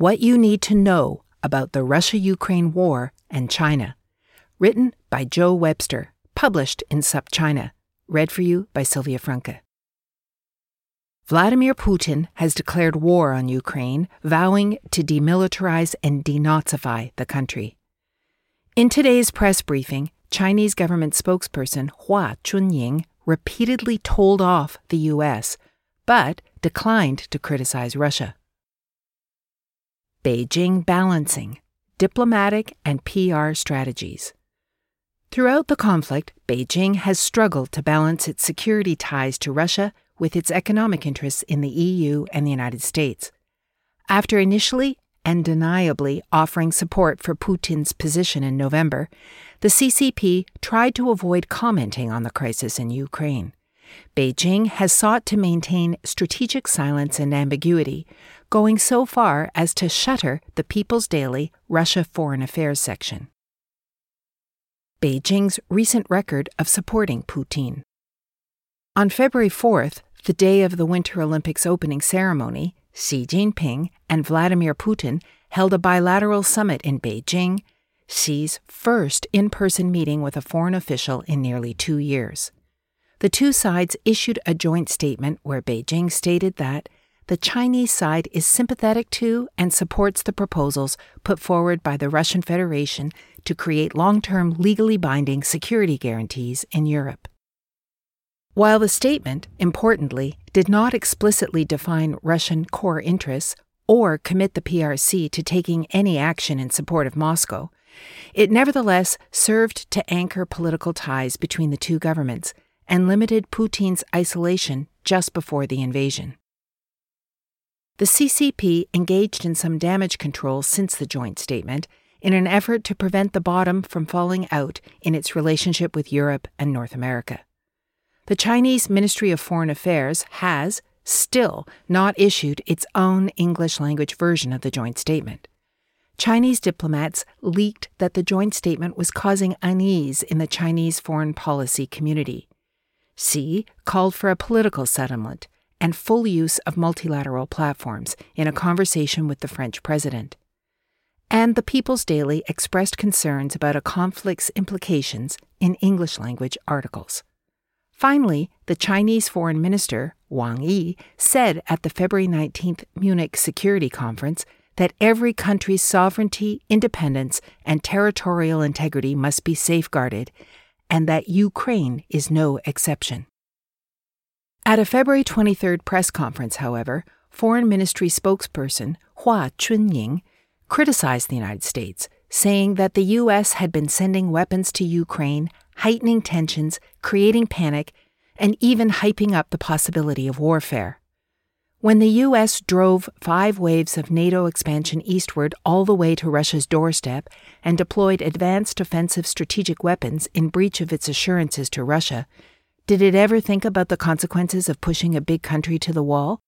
What you need to know about the Russia-Ukraine war and China. Written by Joe Webster. Published in SupChina. Read for you by Sylvia Franke. Vladimir Putin has declared war on Ukraine, vowing to demilitarize and denazify the country. In today's press briefing, Chinese government spokesperson Hua Chunying repeatedly told off the U.S., but declined to criticize Russia. Beijing balancing diplomatic and PR strategies. Throughout the conflict, Beijing has struggled to balance its security ties to Russia with its economic interests in the EU and the United States. After initially and deniably offering support for Putin's position in November, the CCP tried to avoid commenting on the crisis in Ukraine. Beijing has sought to maintain strategic silence and ambiguity, going so far as to shutter the People's Daily Russia Foreign Affairs section. Beijing's recent record of supporting Putin. On February 4th, the day of the Winter Olympics opening ceremony, Xi Jinping and Vladimir Putin held a bilateral summit in Beijing, Xi's first in person meeting with a foreign official in nearly two years. The two sides issued a joint statement where Beijing stated that the Chinese side is sympathetic to and supports the proposals put forward by the Russian Federation to create long term legally binding security guarantees in Europe. While the statement, importantly, did not explicitly define Russian core interests or commit the PRC to taking any action in support of Moscow, it nevertheless served to anchor political ties between the two governments and limited Putin's isolation just before the invasion. The CCP engaged in some damage control since the joint statement in an effort to prevent the bottom from falling out in its relationship with Europe and North America the Chinese Ministry of Foreign Affairs has still not issued its own English language version of the joint statement. Chinese diplomats leaked that the joint statement was causing unease in the Chinese foreign policy community. Xi called for a political settlement and full use of multilateral platforms in a conversation with the French president. And the People's Daily expressed concerns about a conflict's implications in English language articles. Finally, the Chinese Foreign Minister, Wang Yi, said at the February 19th Munich Security Conference that every country's sovereignty, independence, and territorial integrity must be safeguarded, and that Ukraine is no exception. At a February 23rd press conference, however, Foreign Ministry spokesperson Hua Chunying criticized the United States, saying that the U.S. had been sending weapons to Ukraine heightening tensions, creating panic, and even hyping up the possibility of warfare. When the U.S. drove five waves of NATO expansion eastward all the way to Russia's doorstep and deployed advanced offensive strategic weapons in breach of its assurances to Russia, did it ever think about the consequences of pushing a big country to the wall?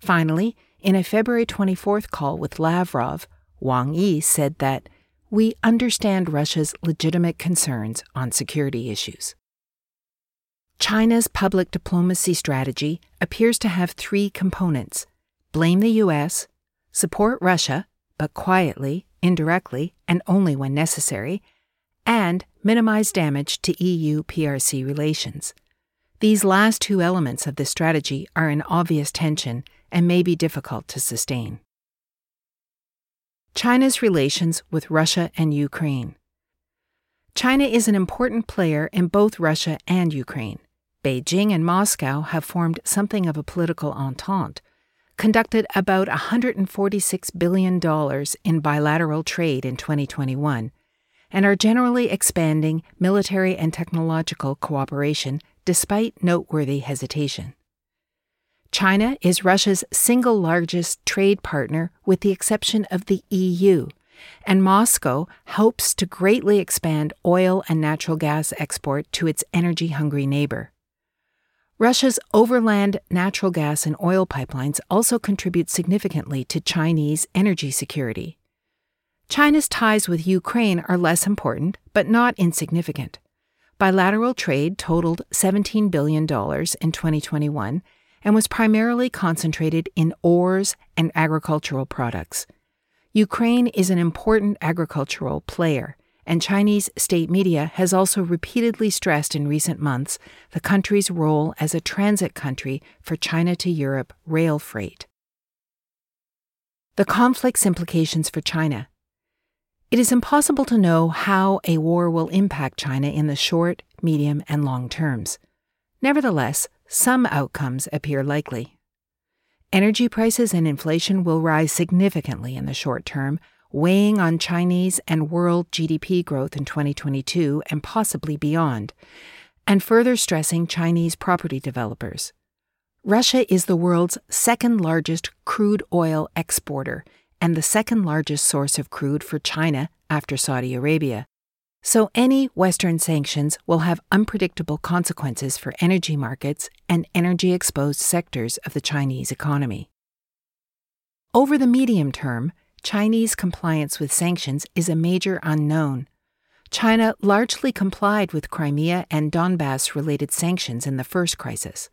Finally, in a February 24th call with Lavrov, Wang Yi said that we understand Russia's legitimate concerns on security issues. China's public diplomacy strategy appears to have three components blame the U.S., support Russia, but quietly, indirectly, and only when necessary, and minimize damage to EU PRC relations. These last two elements of this strategy are in obvious tension and may be difficult to sustain. China's relations with Russia and Ukraine. China is an important player in both Russia and Ukraine. Beijing and Moscow have formed something of a political entente, conducted about $146 billion in bilateral trade in 2021, and are generally expanding military and technological cooperation despite noteworthy hesitation. China is Russia's single largest trade partner, with the exception of the EU, and Moscow hopes to greatly expand oil and natural gas export to its energy hungry neighbor. Russia's overland natural gas and oil pipelines also contribute significantly to Chinese energy security. China's ties with Ukraine are less important, but not insignificant. Bilateral trade totaled $17 billion in 2021 and was primarily concentrated in ores and agricultural products. Ukraine is an important agricultural player, and Chinese state media has also repeatedly stressed in recent months the country's role as a transit country for China to Europe rail freight. The conflict's implications for China. It is impossible to know how a war will impact China in the short, medium, and long terms. Nevertheless, some outcomes appear likely. Energy prices and inflation will rise significantly in the short term, weighing on Chinese and world GDP growth in 2022 and possibly beyond, and further stressing Chinese property developers. Russia is the world's second largest crude oil exporter and the second largest source of crude for China after Saudi Arabia. So, any Western sanctions will have unpredictable consequences for energy markets and energy exposed sectors of the Chinese economy. Over the medium term, Chinese compliance with sanctions is a major unknown. China largely complied with Crimea and Donbass related sanctions in the first crisis.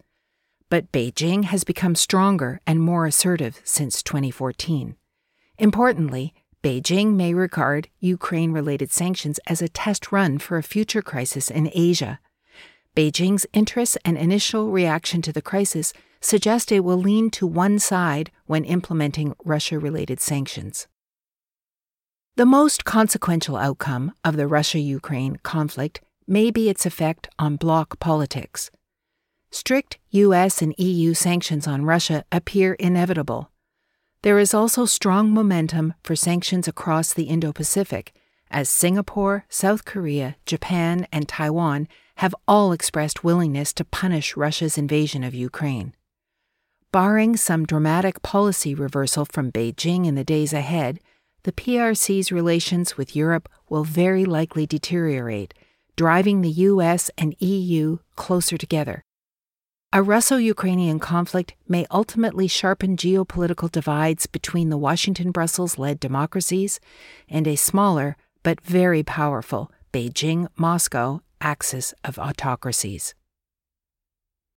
But Beijing has become stronger and more assertive since 2014. Importantly, Beijing may regard Ukraine related sanctions as a test run for a future crisis in Asia. Beijing's interests and initial reaction to the crisis suggest it will lean to one side when implementing Russia related sanctions. The most consequential outcome of the Russia Ukraine conflict may be its effect on bloc politics. Strict US and EU sanctions on Russia appear inevitable. There is also strong momentum for sanctions across the Indo Pacific, as Singapore, South Korea, Japan, and Taiwan have all expressed willingness to punish Russia's invasion of Ukraine. Barring some dramatic policy reversal from Beijing in the days ahead, the PRC's relations with Europe will very likely deteriorate, driving the US and EU closer together. A Russo Ukrainian conflict may ultimately sharpen geopolitical divides between the Washington Brussels led democracies and a smaller but very powerful Beijing Moscow axis of autocracies.